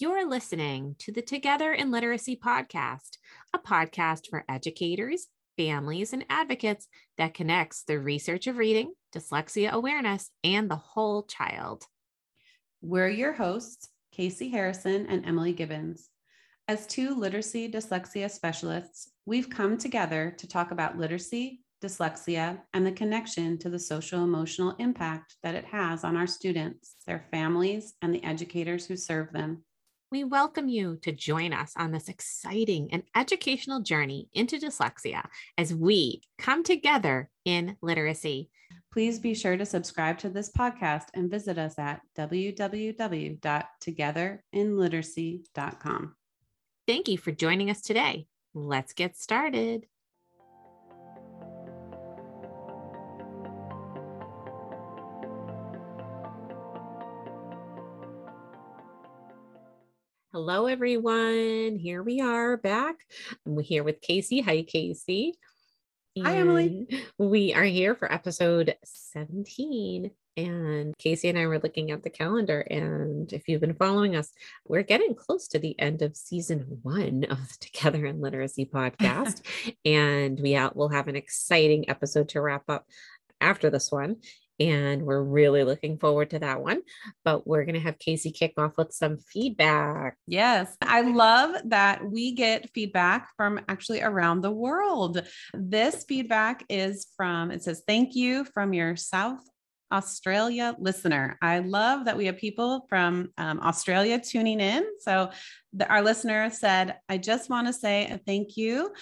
You're listening to the Together in Literacy podcast, a podcast for educators, families, and advocates that connects the research of reading, dyslexia awareness, and the whole child. We're your hosts, Casey Harrison and Emily Gibbons. As two literacy dyslexia specialists, we've come together to talk about literacy, dyslexia, and the connection to the social emotional impact that it has on our students, their families, and the educators who serve them we welcome you to join us on this exciting and educational journey into dyslexia as we come together in literacy. Please be sure to subscribe to this podcast and visit us at www.togetherinliteracy.com. Thank you for joining us today. Let's get started. Hello, everyone. Here we are back. I'm here with Casey. Hi, Casey. Hi, Emily. We are here for episode 17. And Casey and I were looking at the calendar. And if you've been following us, we're getting close to the end of season one of the Together in Literacy podcast. and we will have an exciting episode to wrap up after this one and we're really looking forward to that one. But we're going to have Casey kick off with some feedback. Yes, I love that we get feedback from actually around the world. This feedback is from, it says, thank you from your South Australia listener. I love that we have people from um, Australia tuning in. So, the, our listener said, I just want to say a thank you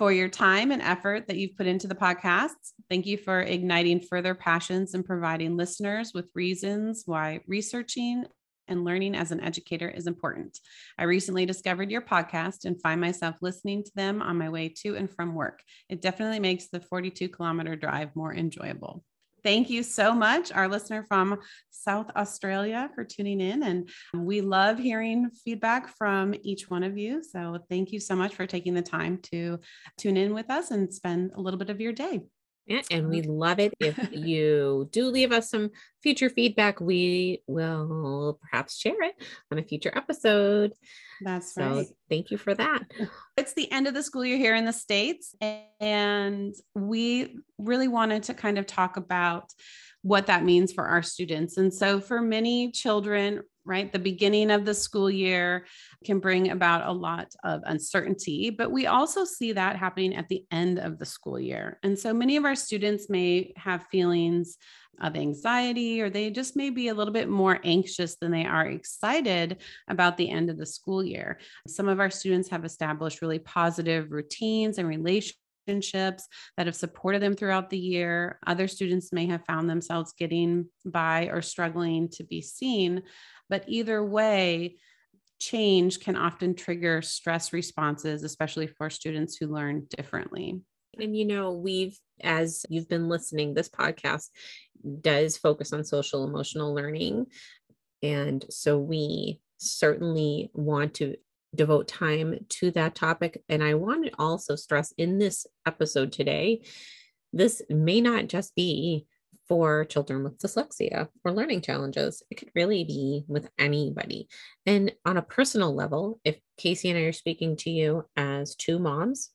for your time and effort that you've put into the podcasts. Thank you for igniting further passions and providing listeners with reasons why researching and learning as an educator is important. I recently discovered your podcast and find myself listening to them on my way to and from work. It definitely makes the 42 kilometer drive more enjoyable thank you so much, our listener from South Australia, for tuning in. And we love hearing feedback from each one of you. So thank you so much for taking the time to tune in with us and spend a little bit of your day. Yeah, and we love it if you do leave us some future feedback. We will perhaps share it on a future episode. That's so right. Thank you for that. It's the end of the school year here in the States, and we really wanted to kind of talk about what that means for our students. And so, for many children, right, the beginning of the school year can bring about a lot of uncertainty, but we also see that happening at the end of the school year. And so, many of our students may have feelings of anxiety, or they just may be a little bit more anxious than they are excited about the end of the school year. Some of our students have established really positive routines and relationships that have supported them throughout the year. Other students may have found themselves getting by or struggling to be seen. But either way, change can often trigger stress responses, especially for students who learn differently. And you know, we've, as you've been listening, this podcast does focus on social emotional learning. And so we certainly want to devote time to that topic. And I want to also stress in this episode today, this may not just be for children with dyslexia or learning challenges. It could really be with anybody. And on a personal level, if Casey and I are speaking to you as two moms,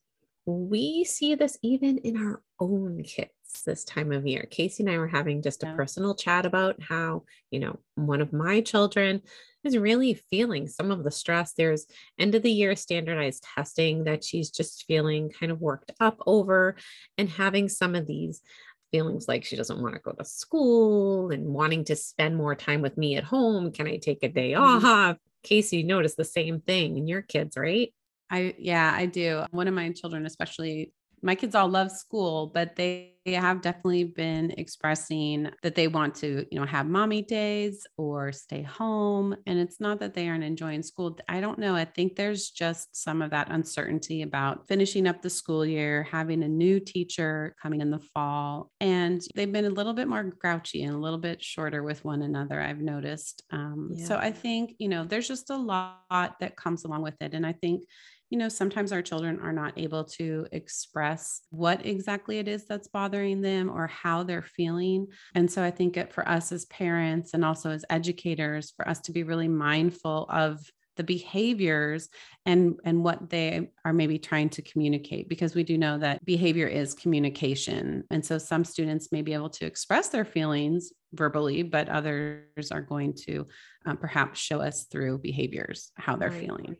we see this even in our own kids this time of year. Casey and I were having just a yeah. personal chat about how, you know, one of my children is really feeling some of the stress. There's end of the year standardized testing that she's just feeling kind of worked up over and having some of these feelings like she doesn't want to go to school and wanting to spend more time with me at home. Can I take a day mm-hmm. off? Casey noticed the same thing in your kids, right? I, yeah, I do. One of my children, especially my kids all love school, but they have definitely been expressing that they want to, you know, have mommy days or stay home. And it's not that they aren't enjoying school. I don't know. I think there's just some of that uncertainty about finishing up the school year, having a new teacher coming in the fall. And they've been a little bit more grouchy and a little bit shorter with one another, I've noticed. Um, yeah. So I think, you know, there's just a lot that comes along with it. And I think, you know, sometimes our children are not able to express what exactly it is that's bothering them or how they're feeling. And so I think it for us as parents and also as educators, for us to be really mindful of the behaviors and and what they are maybe trying to communicate because we do know that behavior is communication and so some students may be able to express their feelings verbally but others are going to um, perhaps show us through behaviors how they're right. feeling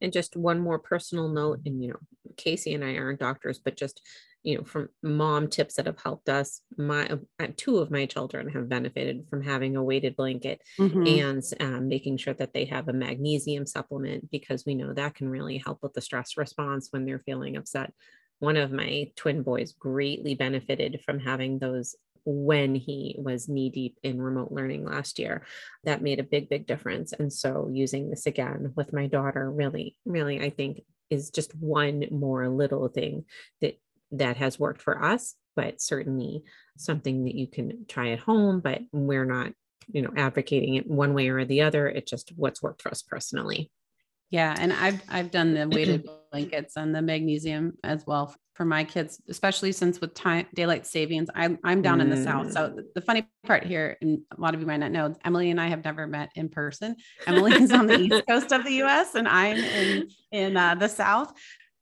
and just one more personal note and you know casey and i aren't doctors but just you know from mom tips that have helped us my uh, two of my children have benefited from having a weighted blanket mm-hmm. and um, making sure that they have a magnesium supplement because we know that can really help with the stress response when they're feeling upset one of my twin boys greatly benefited from having those when he was knee deep in remote learning last year that made a big big difference and so using this again with my daughter really really i think is just one more little thing that that has worked for us, but certainly something that you can try at home. But we're not, you know, advocating it one way or the other. It's just what's worked for us personally. Yeah, and I've I've done the weighted blankets and the magnesium as well for my kids, especially since with time daylight savings, I'm I'm down mm. in the south. So mm. the funny part here, and a lot of you might not know, Emily and I have never met in person. Emily is on the east coast of the U.S. and I'm in in uh, the south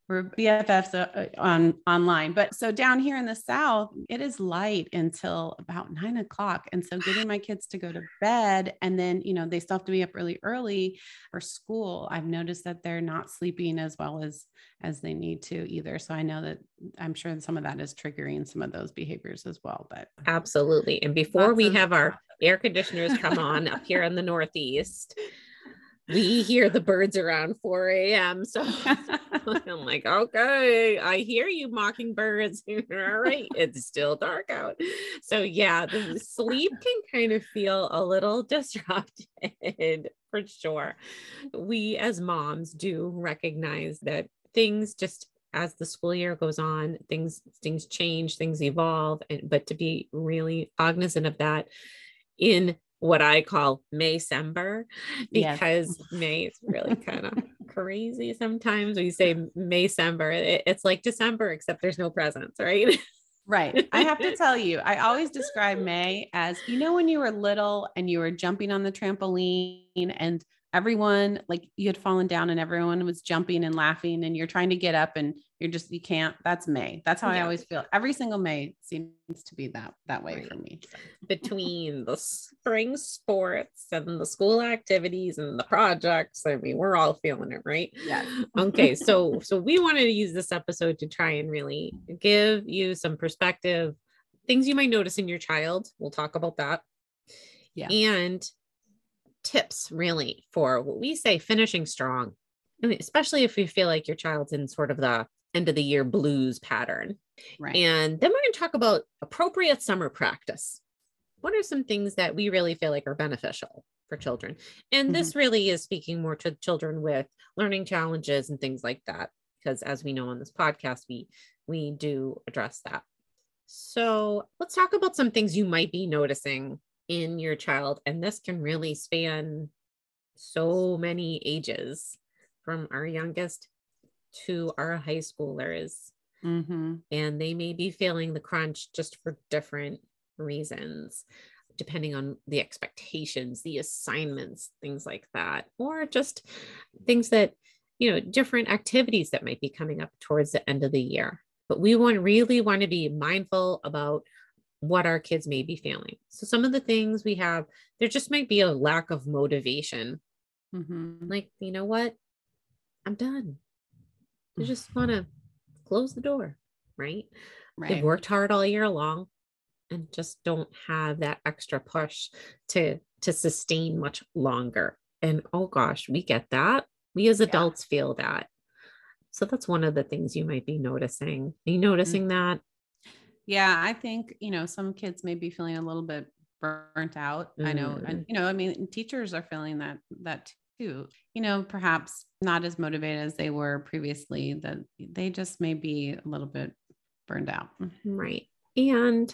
we're BFFs uh, on online. But so down here in the South, it is light until about nine o'clock. And so getting my kids to go to bed and then, you know, they still have to be up really early for school. I've noticed that they're not sleeping as well as as they need to either. So I know that I'm sure some of that is triggering some of those behaviors as well. But absolutely. And before we have our air conditioners come on up here in the Northeast, we hear the birds around 4 a.m. So I'm like, okay, I hear you mockingbirds. All right, it's still dark out. So yeah, the sleep can kind of feel a little disrupted for sure. We as moms do recognize that things just as the school year goes on, things things change, things evolve, and but to be really cognizant of that in what I call Maycember because yes. May is really kind of crazy sometimes. We say Maycember, it, it's like December, except there's no presents, right? Right. I have to tell you, I always describe May as you know, when you were little and you were jumping on the trampoline and everyone like you had fallen down and everyone was jumping and laughing and you're trying to get up and you're just you can't that's may. That's how yeah. i always feel. Every single may seems to be that that way right. for me. So. between the spring sports and the school activities and the projects i mean we're all feeling it right? Yeah okay so so we wanted to use this episode to try and really give you some perspective things you might notice in your child. We'll talk about that. Yeah. And tips really for what we say finishing strong, I mean, especially if you feel like your child's in sort of the end of the year blues pattern. Right. And then we're going to talk about appropriate summer practice. What are some things that we really feel like are beneficial for children? And mm-hmm. this really is speaking more to children with learning challenges and things like that because as we know on this podcast we we do address that. So, let's talk about some things you might be noticing in your child. And this can really span so many ages from our youngest to our high schoolers. Mm-hmm. And they may be feeling the crunch just for different reasons, depending on the expectations, the assignments, things like that, or just things that, you know, different activities that might be coming up towards the end of the year. But we want really want to be mindful about what our kids may be feeling. So some of the things we have, there just might be a lack of motivation. Mm-hmm. Like, you know what? I'm done. I just want to close the door, right? right? They've worked hard all year long and just don't have that extra push to to sustain much longer. And oh gosh, we get that. We as adults yeah. feel that. So that's one of the things you might be noticing. Are you noticing mm-hmm. that? Yeah, I think, you know, some kids may be feeling a little bit burnt out. Mm. I know, and mm. you know, I mean, teachers are feeling that that too. You know, perhaps not as motivated as they were previously, that they just may be a little bit burned out. Right. And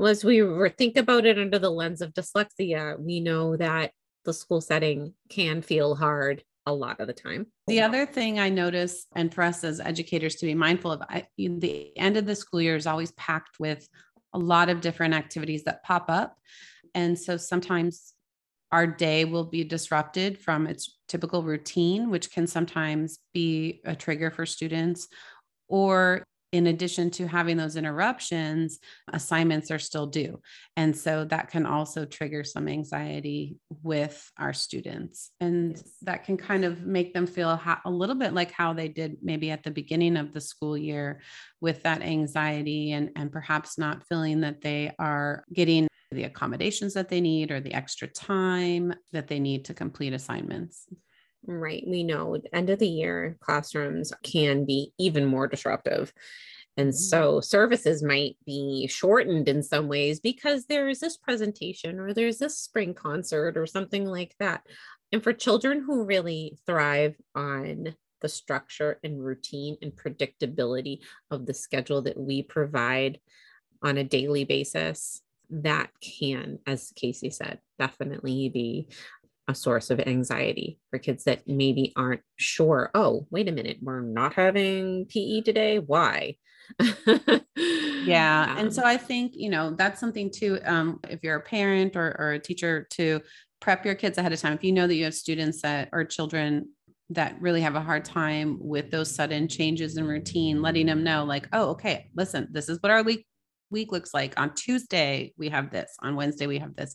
as we were think about it under the lens of dyslexia, we know that the school setting can feel hard a lot of the time. The other thing I notice, and for us as educators to be mindful of, I, the end of the school year is always packed with a lot of different activities that pop up. And so sometimes our day will be disrupted from its typical routine, which can sometimes be a trigger for students. Or in addition to having those interruptions, assignments are still due. And so that can also trigger some anxiety with our students. And yes. that can kind of make them feel a little bit like how they did maybe at the beginning of the school year with that anxiety and, and perhaps not feeling that they are getting the accommodations that they need or the extra time that they need to complete assignments. Right. We know end of the year classrooms can be even more disruptive. And mm-hmm. so services might be shortened in some ways because there is this presentation or there's this spring concert or something like that. And for children who really thrive on the structure and routine and predictability of the schedule that we provide on a daily basis, that can, as Casey said, definitely be a source of anxiety for kids that maybe aren't sure. Oh, wait a minute, we're not having PE today. Why? yeah. Um, and so I think, you know, that's something too. Um, if you're a parent or, or a teacher to prep your kids ahead of time, if you know that you have students that or children that really have a hard time with those sudden changes in routine, letting them know, like, oh, okay, listen, this is what our week week looks like. On Tuesday, we have this. On Wednesday, we have this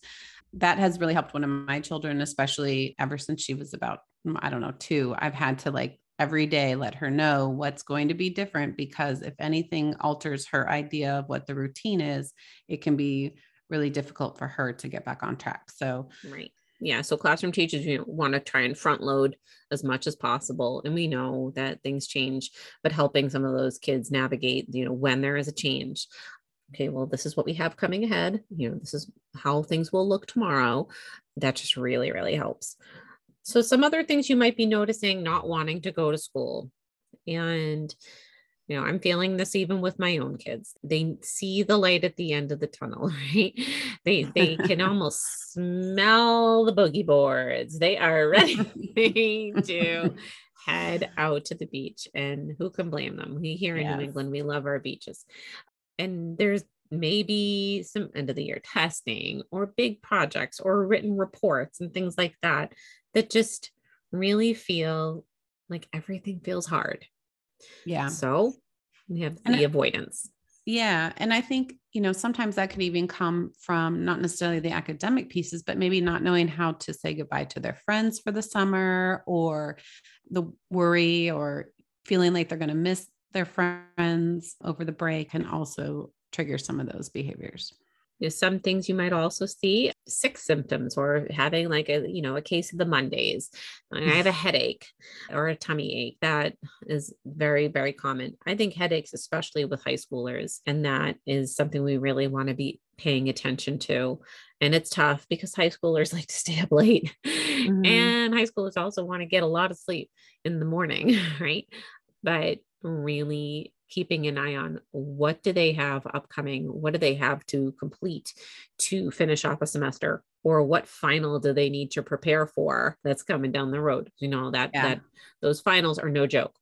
that has really helped one of my children, especially ever since she was about, mm, I don't know, two. I've had to like every day let her know what's going to be different because if anything alters her idea of what the routine is, it can be really difficult for her to get back on track. So, right. Yeah. So classroom teachers you want to try and front load as much as possible. And we know that things change, but helping some of those kids navigate, you know, when there is a change okay, well, this is what we have coming ahead. You know, this is how things will look tomorrow. That just really, really helps. So, some other things you might be noticing not wanting to go to school. And, you know, I'm feeling this even with my own kids. They see the light at the end of the tunnel, right? They they can almost smell the boogie boards. They are ready to head out to the beach. And who can blame them? We here in yes. New England, we love our beaches and there's maybe some end of the year testing or big projects or written reports and things like that that just really feel like everything feels hard. Yeah. So we have the avoidance. Yeah. And I think, you know, sometimes that could even come from not necessarily the academic pieces, but maybe not knowing how to say goodbye to their friends for the summer or the worry or feeling like they're going to miss their friends over the break can also trigger some of those behaviors. There's some things you might also see sick symptoms or having like a you know a case of the mondays. I have a headache or a tummy ache. That is very very common. I think headaches especially with high schoolers and that is something we really want to be paying attention to. And it's tough because high schoolers like to stay up late. Mm-hmm. and high schoolers also want to get a lot of sleep in the morning right but really keeping an eye on what do they have upcoming? What do they have to complete to finish off a semester? Or what final do they need to prepare for that's coming down the road? You know that yeah. that those finals are no joke.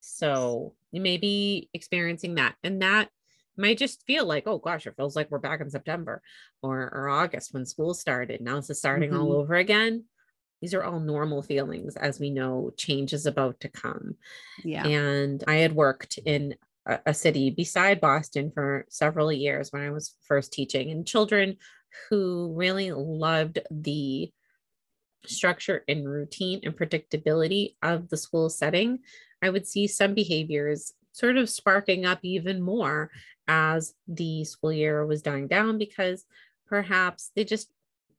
So you may be experiencing that and that might just feel like oh gosh it feels like we're back in september or, or august when school started. Now it's starting mm-hmm. all over again these are all normal feelings as we know change is about to come. Yeah. And I had worked in a, a city beside Boston for several years when I was first teaching, and children who really loved the structure and routine and predictability of the school setting, I would see some behaviors sort of sparking up even more as the school year was dying down because perhaps they just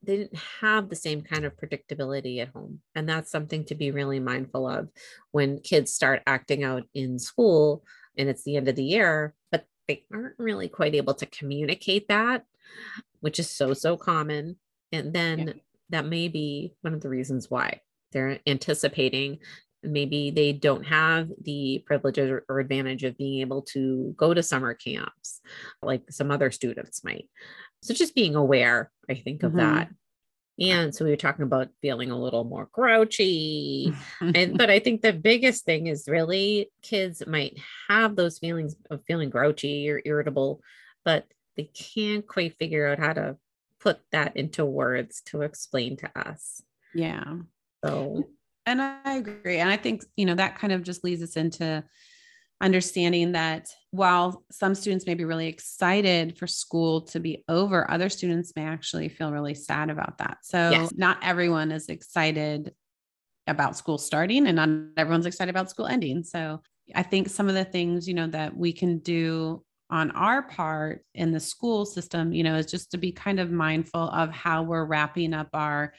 they didn't have the same kind of predictability at home. And that's something to be really mindful of when kids start acting out in school and it's the end of the year, but they aren't really quite able to communicate that, which is so, so common. And then yeah. that may be one of the reasons why they're anticipating maybe they don't have the privilege or, advantage of being able to go to summer camps like some other students might so just being aware, I think, of mm-hmm. that. And so we were talking about feeling a little more grouchy. and but I think the biggest thing is really kids might have those feelings of feeling grouchy or irritable, but they can't quite figure out how to put that into words to explain to us. Yeah. So, and I agree. And I think, you know, that kind of just leads us into understanding that while some students may be really excited for school to be over, other students may actually feel really sad about that. So, yes. not everyone is excited about school starting and not everyone's excited about school ending. So, I think some of the things, you know, that we can do on our part in the school system, you know, is just to be kind of mindful of how we're wrapping up our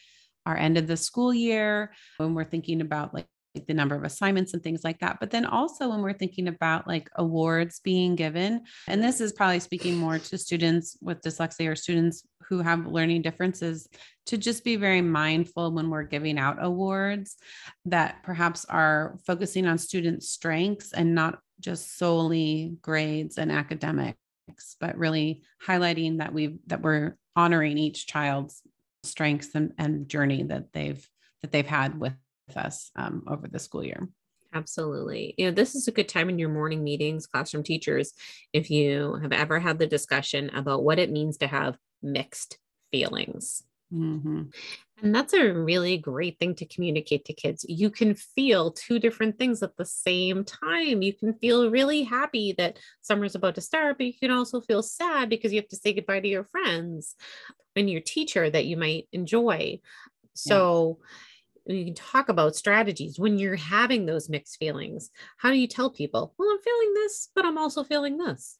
our end of the school year when we're thinking about like the number of assignments and things like that. But then also when we're thinking about like awards being given, and this is probably speaking more to students with dyslexia or students who have learning differences, to just be very mindful when we're giving out awards that perhaps are focusing on students' strengths and not just solely grades and academics, but really highlighting that we've that we're honoring each child's strengths and, and journey that they've that they've had with us um, over the school year. Absolutely. You know, this is a good time in your morning meetings, classroom teachers, if you have ever had the discussion about what it means to have mixed feelings. Mm-hmm. And that's a really great thing to communicate to kids. You can feel two different things at the same time. You can feel really happy that summer's about to start, but you can also feel sad because you have to say goodbye to your friends and your teacher that you might enjoy. So, yeah. you can talk about strategies when you're having those mixed feelings. How do you tell people, well, I'm feeling this, but I'm also feeling this?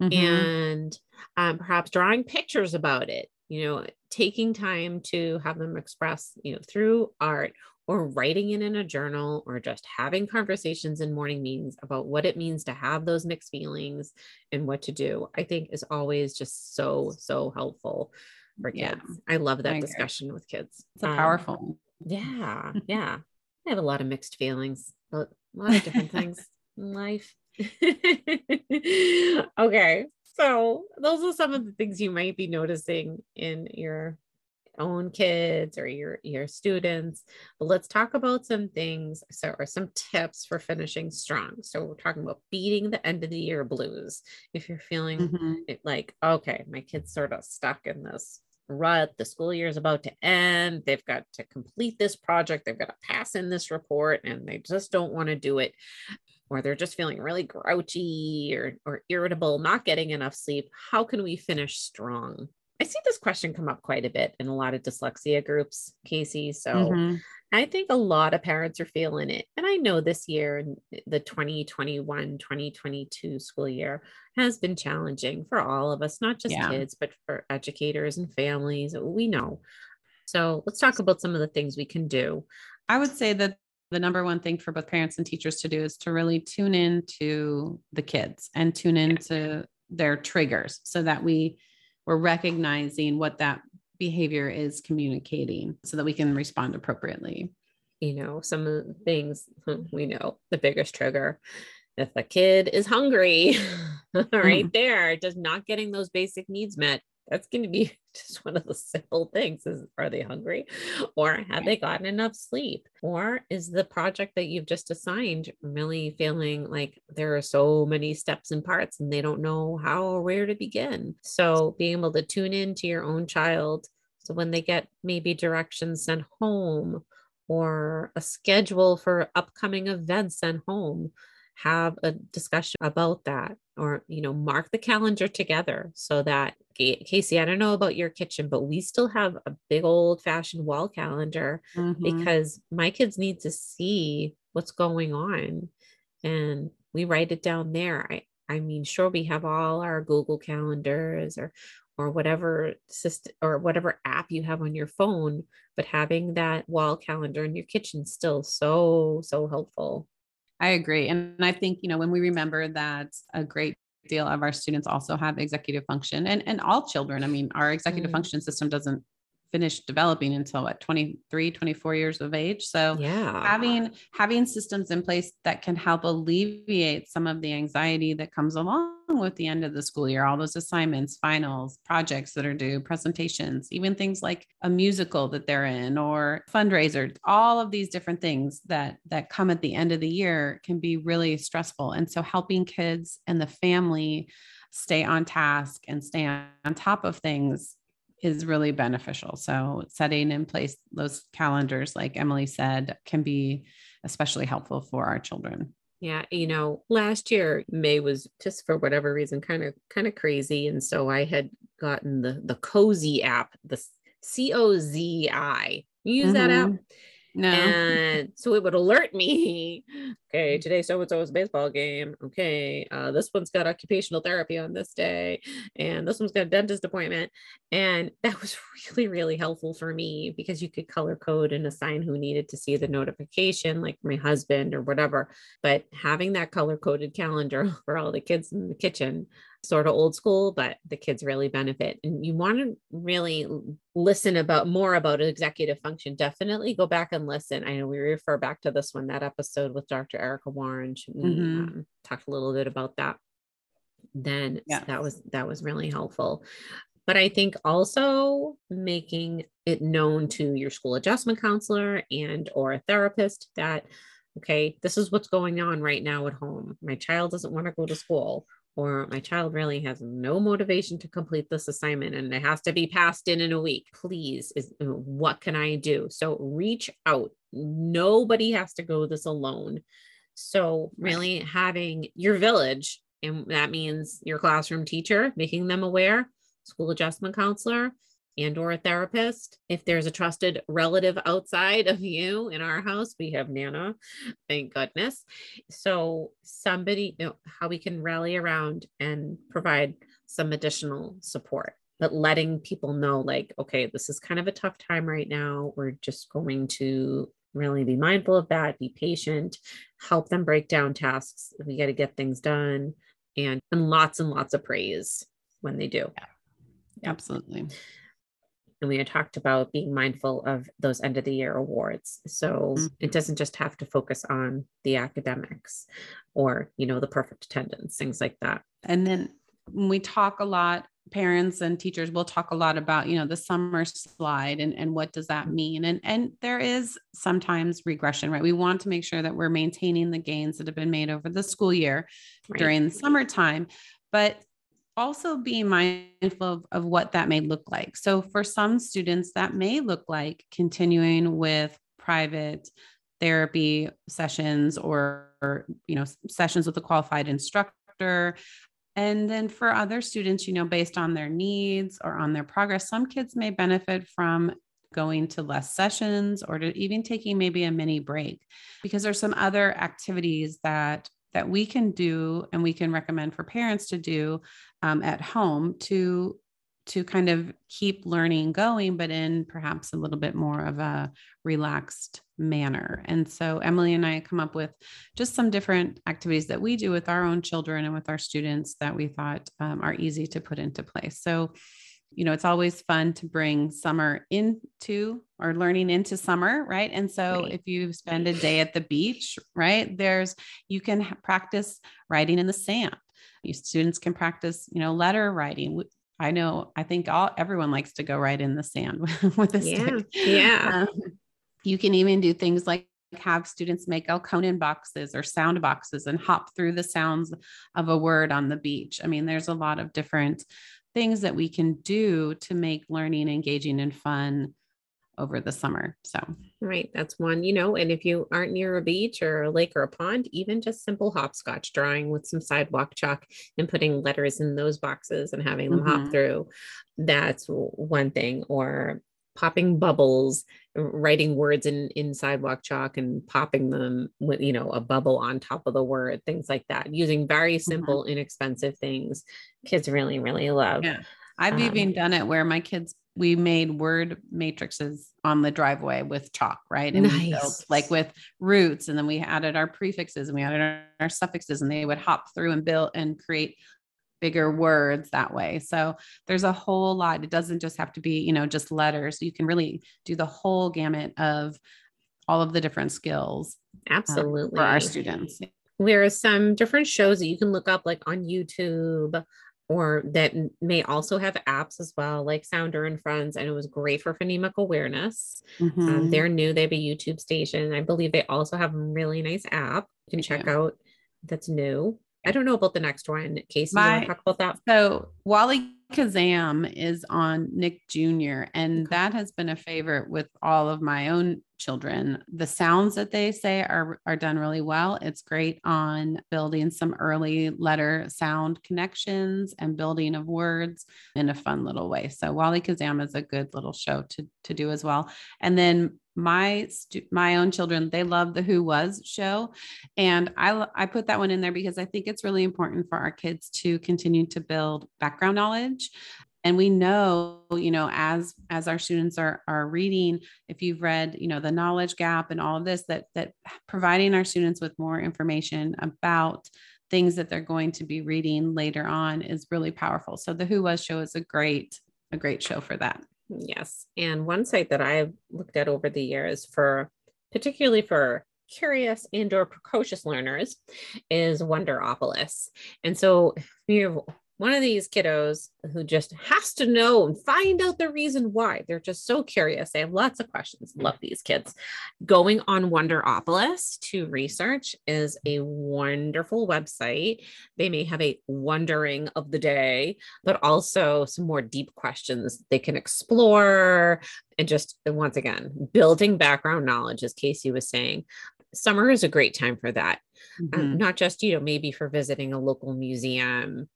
Mm-hmm. And um, perhaps drawing pictures about it you know taking time to have them express you know through art or writing it in a journal or just having conversations in morning meetings about what it means to have those mixed feelings and what to do i think is always just so so helpful for kids. Yeah, i love that I discussion with kids. It's um, powerful yeah yeah. I have a lot of mixed feelings a lot of different things in life. Okay so those are some of the things you might be noticing in your own kids or your your students but let's talk about some things so or some tips for finishing strong. So we're talking about beating the end of the year blues. If you're feeling mm-hmm. like okay my kid's sort of stuck in this rut the school year is about to end they've got to complete this project they've got to pass in this report and they just don't want to do it or they're just feeling really grouchy or, or irritable, not getting enough sleep, how can we finish strong? I see this question come up quite a bit in a lot of dyslexia groups, Casey. So mm-hmm. I think a lot of parents are feeling it. And I know this year, the 2021 2022 school year, has been challenging for all of us, not just yeah. kids, but for educators and families. We know. So let's talk about some of the things we can do. I would say that the number one thing for both parents and teachers to do is to really tune in to the kids and tune into their triggers so that we we're recognizing what that behavior is communicating so that we can respond appropriately you know some of the things we know the biggest trigger if a kid is hungry right mm. there just not getting those basic needs met that's going to be just one of the simple things is are they hungry? Or have they gotten enough sleep? Or is the project that you've just assigned really feeling like there are so many steps and parts and they don't know how or where to begin? So being able to tune in to your own child so when they get maybe directions sent home or a schedule for upcoming events sent home have a discussion about that or you know mark the calendar together so that casey i don't know about your kitchen but we still have a big old fashioned wall calendar mm-hmm. because my kids need to see what's going on and we write it down there i i mean sure we have all our google calendars or or whatever system or whatever app you have on your phone but having that wall calendar in your kitchen still so so helpful I agree. And I think, you know, when we remember that a great deal of our students also have executive function and, and all children, I mean, our executive mm. function system doesn't finish developing until what 23 24 years of age. So yeah. having having systems in place that can help alleviate some of the anxiety that comes along with the end of the school year all those assignments finals projects that are due presentations even things like a musical that they're in or fundraisers all of these different things that that come at the end of the year can be really stressful. And so helping kids and the family stay on task and stay on top of things is really beneficial. So setting in place those calendars, like Emily said, can be especially helpful for our children. Yeah, you know, last year May was just for whatever reason kind of kind of crazy, and so I had gotten the the Cozi app, the C O Z I. You use mm-hmm. that app? Mm-hmm. No. And so it would alert me, okay, mm. today so and so so's baseball game. Okay, uh, this one's got occupational therapy on this day, and this one's got a dentist appointment. And that was really, really helpful for me because you could color code and assign who needed to see the notification, like my husband or whatever. But having that color coded calendar for all the kids in the kitchen sort of old school, but the kids really benefit. And you want to really listen about more about executive function, definitely go back and listen. I know we refer back to this one, that episode with Dr. Erica Warren. We mm-hmm. um, talked a little bit about that. Then yeah. that was that was really helpful. But I think also making it known to your school adjustment counselor and or a therapist that okay, this is what's going on right now at home. My child doesn't want to go to school or my child really has no motivation to complete this assignment and it has to be passed in in a week please is uh, what can i do so reach out nobody has to go this alone so really having your village and that means your classroom teacher making them aware school adjustment counselor and or a therapist. If there's a trusted relative outside of you in our house we have nana thank goodness. So somebody you know, how we can rally around and provide some additional support but letting people know like okay this is kind of a tough time right now. We're just going to really be mindful of that be patient help them break down tasks. We got to get things done and and lots and lots of praise when they do. Yeah. Absolutely. And we had talked about being mindful of those end of the year awards. So mm-hmm. it doesn't just have to focus on the academics or you know the perfect attendance things like that. And then we talk a lot parents and teachers will talk a lot about you know the summer slide and, and what does that mean and and there is sometimes regression right we want to make sure that we're maintaining the gains that have been made over the school year right. during the summertime but also be mindful of, of what that may look like. So, for some students, that may look like continuing with private therapy sessions or, or you know sessions with a qualified instructor and then for other students you know based on their needs or on their progress some kids may benefit from going to less sessions or to even taking maybe a mini break because there's some other activities that that we can do and we can recommend for parents to do um, at home to to kind of keep learning going but in perhaps a little bit more of a relaxed manner and so emily and i come up with just some different activities that we do with our own children and with our students that we thought um, are easy to put into place so you know, it's always fun to bring summer into or learning into summer, right? And so right. if you spend a day at the beach, right, there's you can practice writing in the sand. You students can practice, you know, letter writing. I know, I think all everyone likes to go right in the sand with a yeah. stick. Yeah. Um, you can even do things like have students make Elkonin boxes or sound boxes and hop through the sounds of a word on the beach. I mean, there's a lot of different things that we can do to make learning engaging and fun over the summer. So, right, that's one, you know, and if you aren't near a beach or a lake or a pond, even just simple hopscotch drawing with some sidewalk chalk and putting letters in those boxes and having them mm-hmm. hop through, that's one thing. Or popping bubbles writing words in in sidewalk chalk and popping them with you know a bubble on top of the word things like that using very mm-hmm. simple mm-hmm. inexpensive things kids really really love yeah i've um, even done it where my kids we made word matrices on the driveway with chalk right and nice. we built like with roots and then we added our prefixes and we added our, our suffixes and they would hop through and build and create bigger words that way. So there's a whole lot. It doesn't just have to be, you know, just letters. You can really do the whole gamut of all of the different skills. Absolutely. Um, for our students. There are some different shows that you can look up like on YouTube or that may also have apps as well, like Sounder and Friends. And it was great for phonemic awareness. Mm-hmm. Um, they're new. They have a YouTube station. I believe they also have a really nice app you can check out that's new. I don't know about the next one. Casey, My, you want to talk about that? So Wally Kazam is on Nick Jr., and okay. that has been a favorite with all of my own children. The sounds that they say are, are done really well. It's great on building some early letter sound connections and building of words in a fun little way. So Wallykazam is a good little show to, to do as well. And then my my own children they love the who was show. And i i put that one in there because i think it's really important for our kids to continue to build background knowledge. And we know you know as as our students are are reading if you've read you know the knowledge gap and all of this that that providing our students with more information about things that they're going to be reading later on is really powerful. So the who was show is a great a great show for that Yes. And one site that I've looked at over the years for particularly for curious and or precocious learners is Wonderopolis. And so if you one of these kiddos who just has to know and find out the reason why. They're just so curious. They have lots of questions. Love these kids. Going on Wonderopolis to research is a wonderful website. They may have a wondering of the day, but also some more deep questions they can explore. And just once again, building background knowledge, as Casey was saying. Summer is a great time for that. Um, mm-hmm. Um, not just, you know, maybe for visiting a local museum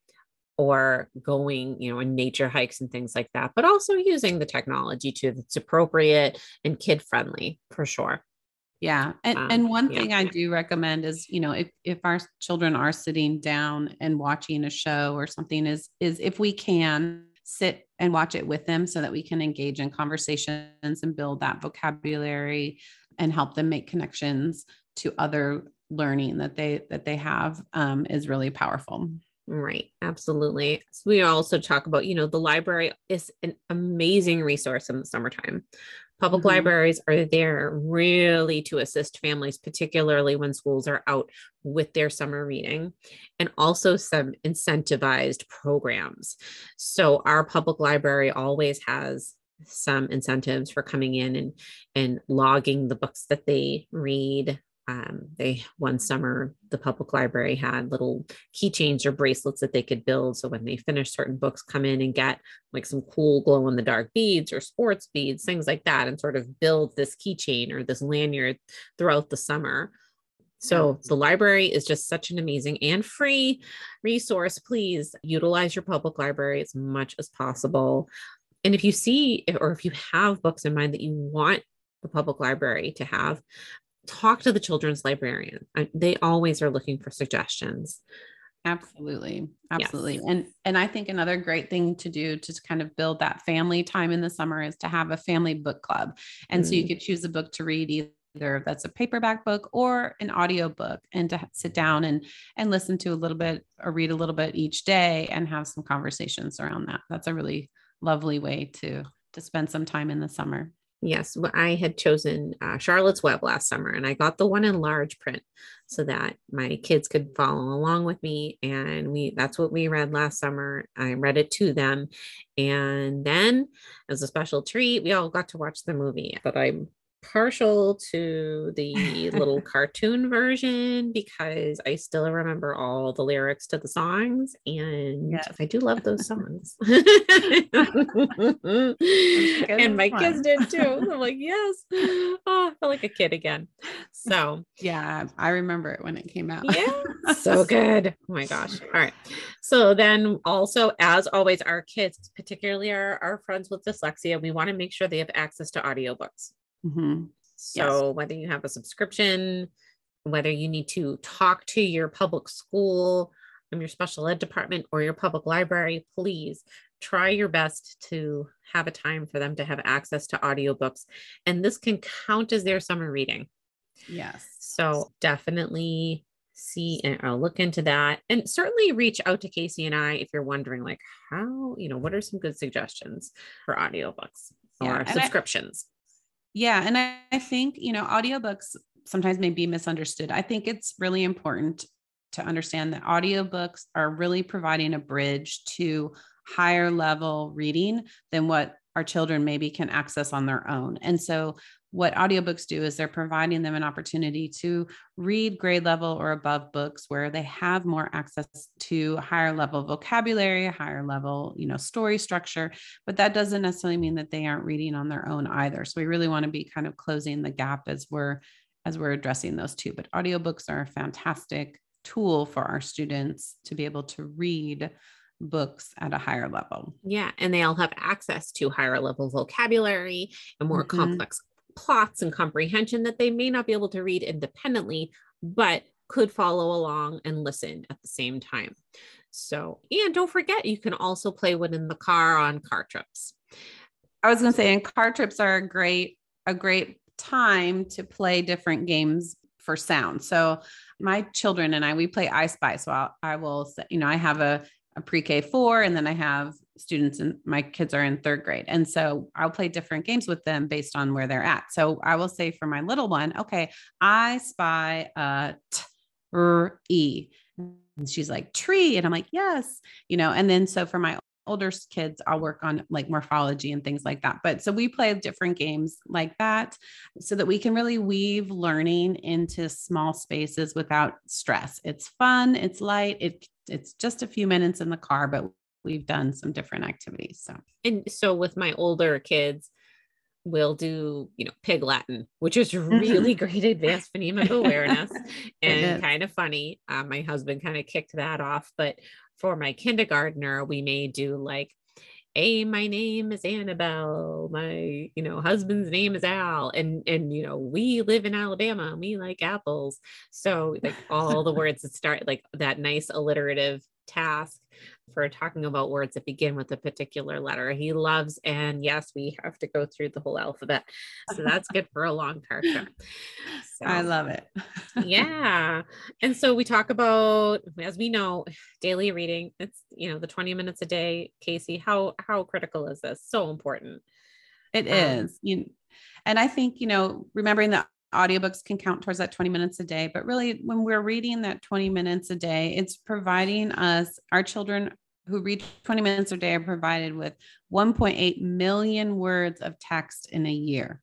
or going, you know, in nature hikes and things like that, but also using the technology too that's appropriate and kid friendly for sure. Yeah. And um, and one thing I do recommend is, you know, if if our children are sitting down and watching a show or something is is if we can sit and watch it with them so that we can engage in conversations and build that vocabulary and help them make connections to other learning that they that they have um, is really powerful. Right, absolutely. So we also talk about, you know, the library is an amazing resource in the summertime. Public mm-hmm. libraries are there really to assist families, particularly when schools are out with their summer reading, and also some incentivized programs. So, our public library always has some incentives for coming in and and logging the books that they read um, they one summer the public library had little keychains or bracelets that they could build. So when they finish certain books come in and get like some cool glow in the dark beads or sports beads things like that and sort of build this keychain or this lanyard throughout the summer. So the library is just such an amazing and free resource. Please utilize your public library as much as possible. And if you see or if you have books in mind that you want the public library to have talk to the children's librarian. they always are looking for suggestions. Absolutely. Absolutely. Yes. And and I think another great thing to do to kind of build that family time in the summer is to have a family book club. And mm. so you mm. could choose a book to read either that's a paperback book or an audio book and to sit down and and listen to a little bit or read a little bit each day and have some conversations around that. That's a really lovely way to to spend some time in the summer. Yes, I had chosen uh, Charlotte's Web last summer, and I got the one in large print so that my kids could follow along with me. And we—that's what we read last summer. I read it to them, and then, as a special treat, we all got to watch the movie. But I'm partial to the little cartoon version because I still remember all the lyrics to the songs and yes. I do love those songs. and my kids did too. I'm like, yes. Oh, I feel like a kid again. So yeah, I remember it when it came out. yeah. So good. Oh my gosh. All right. So then also, as always, our kids, particularly our, our friends with dyslexia, we want to make sure they have access to audiobooks. Mm-hmm. So yes. whether you have a subscription, whether you need to talk to your public school, from your special ed department or your public library, please try your best to have a time for them to have access to audiobooks. And this can count as their summer reading. Yes. So definitely see and I'll look into that. And certainly reach out to Casey and I if you're wondering, like, how, you know, what are some good suggestions for audiobooks yeah, or subscriptions? Yeah. And I, I think, you know, audiobooks sometimes may be misunderstood. I think it's really important to understand that audiobooks are really providing a bridge to higher level reading than what our children maybe can access on their own. And so what audiobooks do is they're providing them an opportunity to read grade level or above books where they have more access to higher level vocabulary, higher level, you know, story structure, but that doesn't necessarily mean that they aren't reading on their own either. So we really want to be kind of closing the gap as we're as we're addressing those two. But audiobooks are a fantastic tool for our students to be able to read books at a higher level. Yeah. And they all have access to higher level vocabulary and more mm-hmm. complex plots and comprehension that they may not be able to read independently, but could follow along and listen at the same time. So, and don't forget, you can also play one in the car on car trips. I was going to say, and car trips are a great, a great time to play different games for sound. So, my children and I, we play I Spy. So, I'll, I will, you know, I have a, a pre K four, and then I have students and my kids are in third grade. And so I'll play different games with them based on where they're at. So I will say for my little one, okay, I spy a t r e. And she's like, tree. And I'm like, yes, you know, and then so for my older kids, I'll work on like morphology and things like that. But so we play different games like that so that we can really weave learning into small spaces without stress. It's fun, it's light, it it's just a few minutes in the car, but we've done some different activities. So, and so with my older kids, we'll do, you know, pig Latin, which is really great advanced phonemic awareness and kind of funny. Uh, my husband kind of kicked that off, but for my kindergartner, we may do like, Hey, my name is Annabelle. My, you know, husband's name is Al. And and you know, we live in Alabama. We like apples. So like all the words that start like that nice alliterative task for talking about words that begin with a particular letter. He loves, and yes, we have to go through the whole alphabet. So that's good for a long car trip. So, I love it. yeah. And so we talk about, as we know, daily reading. It's, you know, the 20 minutes a day. Casey, how how critical is this? So important. It um, is. You and I think, you know, remembering that audiobooks can count towards that 20 minutes a day but really when we're reading that 20 minutes a day it's providing us our children who read 20 minutes a day are provided with 1.8 million words of text in a year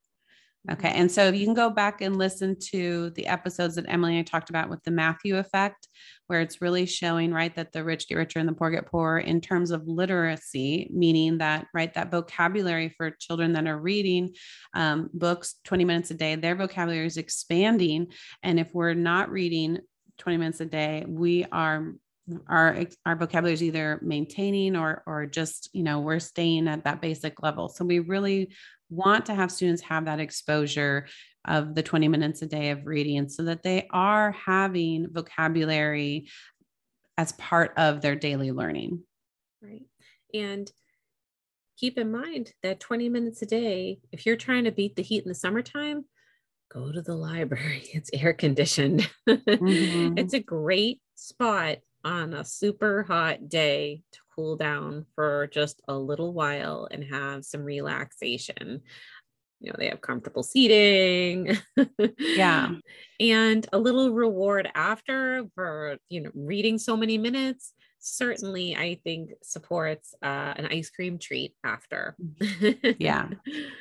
Okay. Mm-hmm. And so you can go back and listen to the episodes that Emily and I talked about with the Matthew effect, where it's really showing, right, that the rich get richer and the poor get poorer in terms of literacy, meaning that, right, that vocabulary for children that are reading um, books 20 minutes a day, their vocabulary is expanding. And if we're not reading 20 minutes a day, we are our our vocabulary is either maintaining or or just you know we're staying at that basic level so we really want to have students have that exposure of the 20 minutes a day of reading so that they are having vocabulary as part of their daily learning. Right. And keep in mind that 20 minutes a day, if you're trying to beat the heat in the summertime, go to the library. It's air conditioned. Mm-hmm. it's a great spot on a super hot day to cool down for just a little while and have some relaxation. You know, they have comfortable seating. yeah. and a little reward after for, you know, reading so many minutes certainly i think supports uh, an ice cream treat after yeah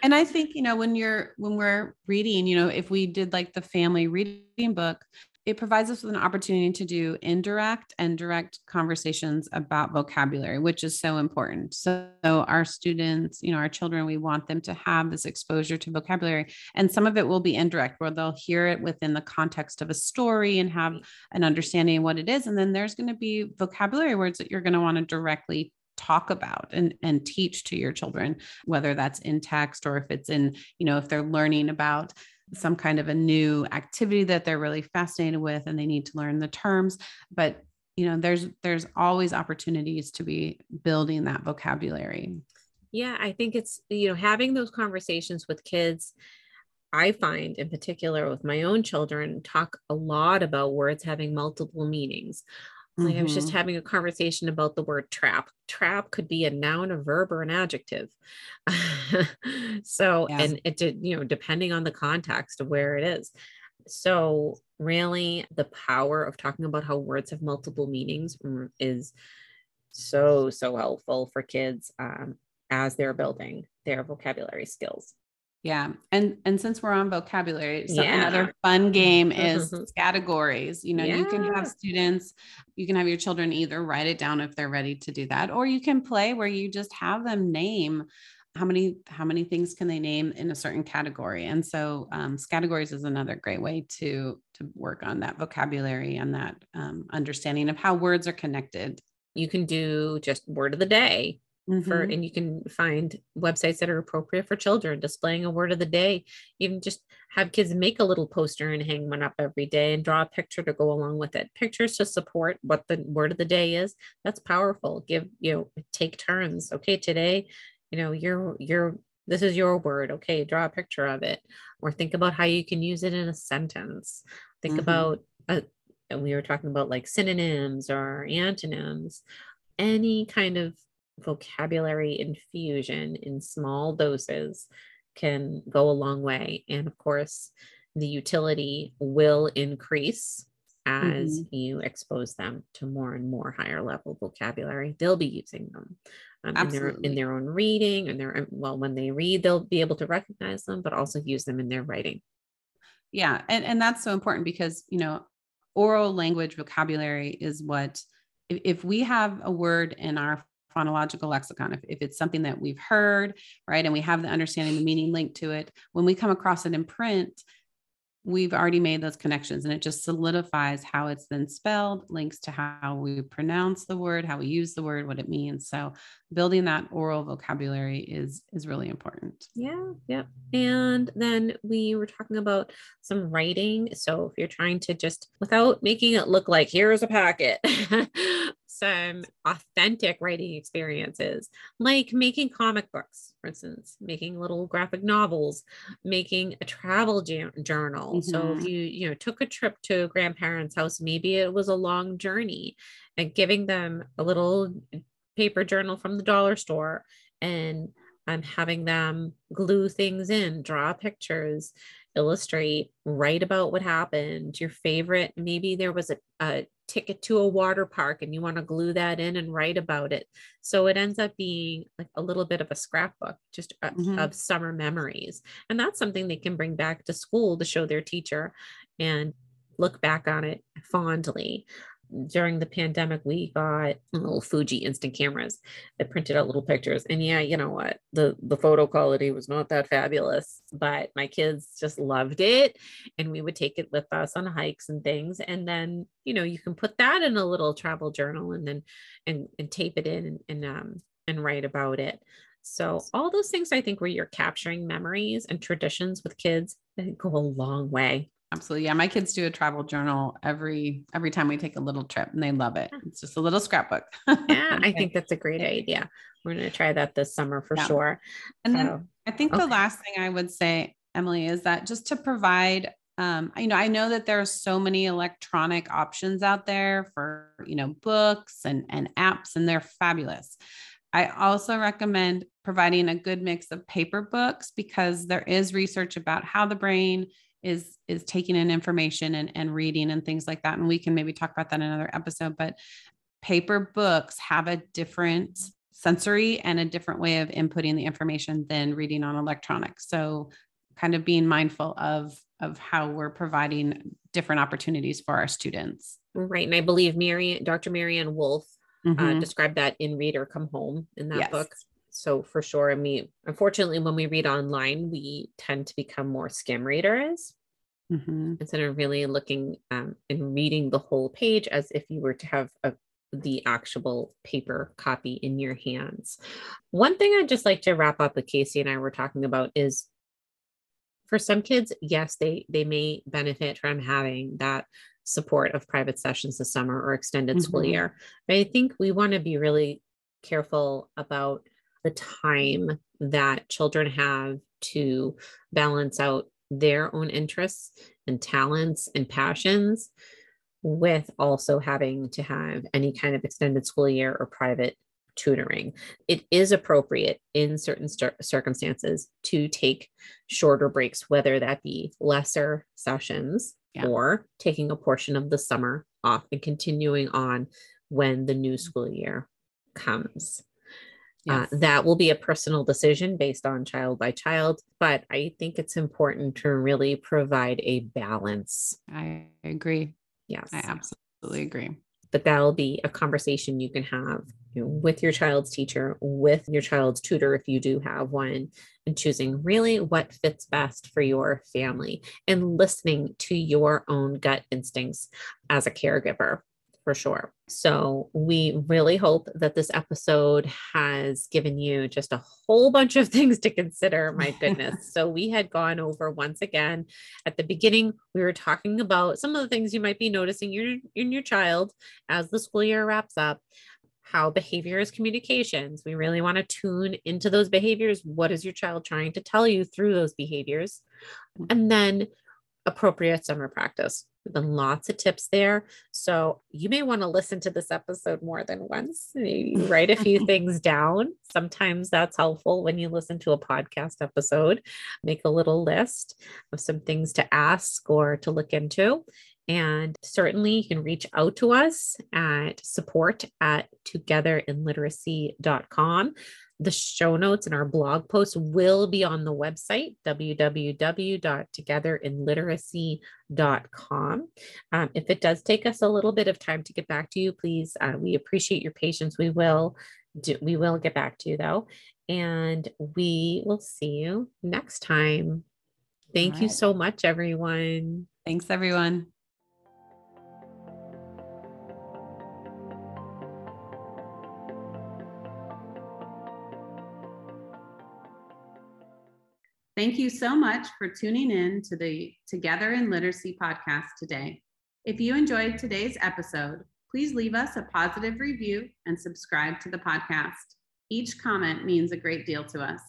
and i think you know when you're when we're reading you know if we did like the family reading book it provides us with an opportunity to do indirect and direct conversations about vocabulary, which is so important. So, our students, you know, our children, we want them to have this exposure to vocabulary. And some of it will be indirect, where they'll hear it within the context of a story and have an understanding of what it is. And then there's going to be vocabulary words that you're going to want to directly talk about and, and teach to your children, whether that's in text or if it's in, you know, if they're learning about some kind of a new activity that they're really fascinated with and they need to learn the terms but you know there's there's always opportunities to be building that vocabulary. Yeah i think it's you know having those conversations with kids i find in particular with my own children talk a lot about words having multiple meanings like mm-hmm. I was just mm-hmm. having a conversation about the word trap. Trap could be a noun, a verb, or an adjective. so, and it did, you know, depending on the context of where it is. So, really, the power of talking about how words have multiple meanings is so, so helpful for kids um, as they're building their vocabulary skills. Yeah. And and since we're on vocabulary, so Yeah. another fun game is Mhm. categories. You know, you can have students, you can have your children either write it down if they're ready to do that, or you can play where you just have them name how many how many things can they name in a certain category. And so um, categories is another great way to to work on that vocabulary and that um, understanding of how words are connected. You can do just word of the day for Mhm. and you can find websites that are appropriate for children displaying a word of the day. Even just have kids make a little poster and hang one up every day and draw a picture to go along with it. Pictures to support what the word of the day is that's powerful. Give you know take turns. Okay today you know your your this is your word. Okay draw a picture of it. Or think about how you can use it in a sentence. Think Mhm. about uh, and we were talking about like synonyms or antonyms. Any kind of vocabulary infusion in small doses can go a long way. And of course, the utility will increase as you expose them to more and more higher level vocabulary. They'll be using them um, in, their, in their own reading and their, well, when they read, they'll be able to recognize them, but also use them in their writing. Yeah. And, and that's so important because, you know, oral language vocabulary is what, if, if we have a word in our phonological lexicon, if, if it's something that we've heard, right, and we have the understanding, the meaning linked to it, when we come across it in print, we've already made those connections and it just solidifies how it's then spelled, links to how we pronounce the word, how we use the word, what it means. So building that oral vocabulary is is really important. Yeah, yeah. And then we were talking about some writing. So if you're trying to just, without making it look like here's a packet, some authentic writing experiences, like making comic books, for instance, making little graphic novels, making a travel jour- journal. So if you, you know, took a trip to a grandparent's house, maybe it was a long journey, and giving them a little paper journal from the dollar store and I'm having them glue things in, draw pictures, illustrate, write about what happened, your favorite. Maybe there was a, a ticket to a water park and you want to glue that in and write about it. So it ends up being like a little bit of a scrapbook just uh, Mhm. of summer memories. And that's something they can bring back to school to show their teacher and look back on it fondly during the pandemic, we got little Fuji instant cameras that printed out little pictures. And yeah, you know what? The the photo quality was not that fabulous, but my kids just loved it. And we would take it with us on hikes and things. And then, you know, you can put that in a little travel journal and then and, and tape it in and, and um and write about it. So all those things I think where you're capturing memories and traditions with kids they go a long way. Absolutely. Yeah. My kids do a travel journal every every time we take a little trip and they love it. It's just a little scrapbook. Yeah, I think that's a great idea. We're going to try that this summer for Yeah. sure. And then I think the last thing I would say, Emily, is that just to provide, um, you know, I know that there are so many electronic options out there for, you know, books and, and apps, and they're fabulous. I also recommend providing a good mix of paper books because there is research about how the brain is is taking in information and, and reading and things like that. And we can maybe talk about that in another episode, but paper books have a different sensory and a different way of inputting the information than reading on electronics. So kind of being mindful of of how we're providing different opportunities for our students. right. And I believe Mary, Dr. Maryanne Wolf uh, Mhm. described that in reader Come Home in that Yes. book. So for sure. And we, unfortunately, when we read online, we tend to become more skim readers Mhm. instead of really looking um, and reading the whole page as if you were to have a, the actual paper copy in your hands. One thing I'd just like to wrap up with Casey and I were talking about is for some kids, yes, they they may benefit from having that support of private sessions this summer or extended school Mhm. year. But I think we want to be really careful about the time that children have to balance out their own interests and talents and passions with also having to have any kind of extended school year or private tutoring. It is appropriate in certain cir- circumstances to take shorter breaks, whether that be lesser sessions Yeah. or taking a portion of the summer off and continuing on when the new school year comes. Uh, that will be a personal decision based on child by child, but I think it's important to really provide a balance. I agree. Yes. I absolutely agree. but that'll be a conversation you can have you know, with your child's teacher, with your child's tutor, if you do have one, and choosing really what fits best for your family and listening to your own gut instincts as a caregiver. For sure. So, we really hope that this episode has given you just a whole bunch of things to consider. My goodness. so, we had gone over once again at the beginning, we were talking about some of the things you might be noticing in your, in your child as the school year wraps up how behavior is communications we really want to tune into those behaviors what is your child trying to tell you through those behaviors and then appropriate summer practice. We've done lots of tips there. So you may want to listen to this episode more than once. Maybe write a few things down. Sometimes that's helpful when you listen to a podcast episode. Make a little list of some things to ask or to look into. And certainly you can reach out to us at support at togetherinliteracy.com. The show notes and our blog post will be on the website, www.togetherinliteracy.com. Um, if it does take us a little bit of time to get back to you, please, uh, we appreciate your patience. We will do, we will get back to you though. And we will see you next time. Thank you so much, everyone. Thanks, everyone. Thank you so much for tuning in to the Together in Literacy podcast today. If you enjoyed today's episode, please leave us a positive review and subscribe to the podcast. Each comment means a great deal to us.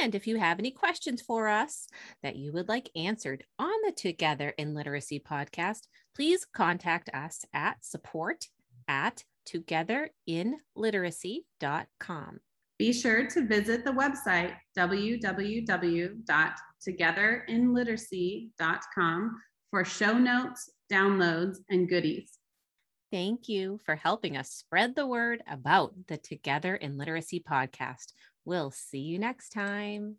And if you have any questions for us that you would like answered on the Together in Literacy podcast, please contact us at support at togetherinliteracy.com. Be sure to visit the website www.togetherinliteracy.com for show notes, downloads, and goodies. Thank you for helping us spread the word about the Together in Literacy podcast. We'll see you next time.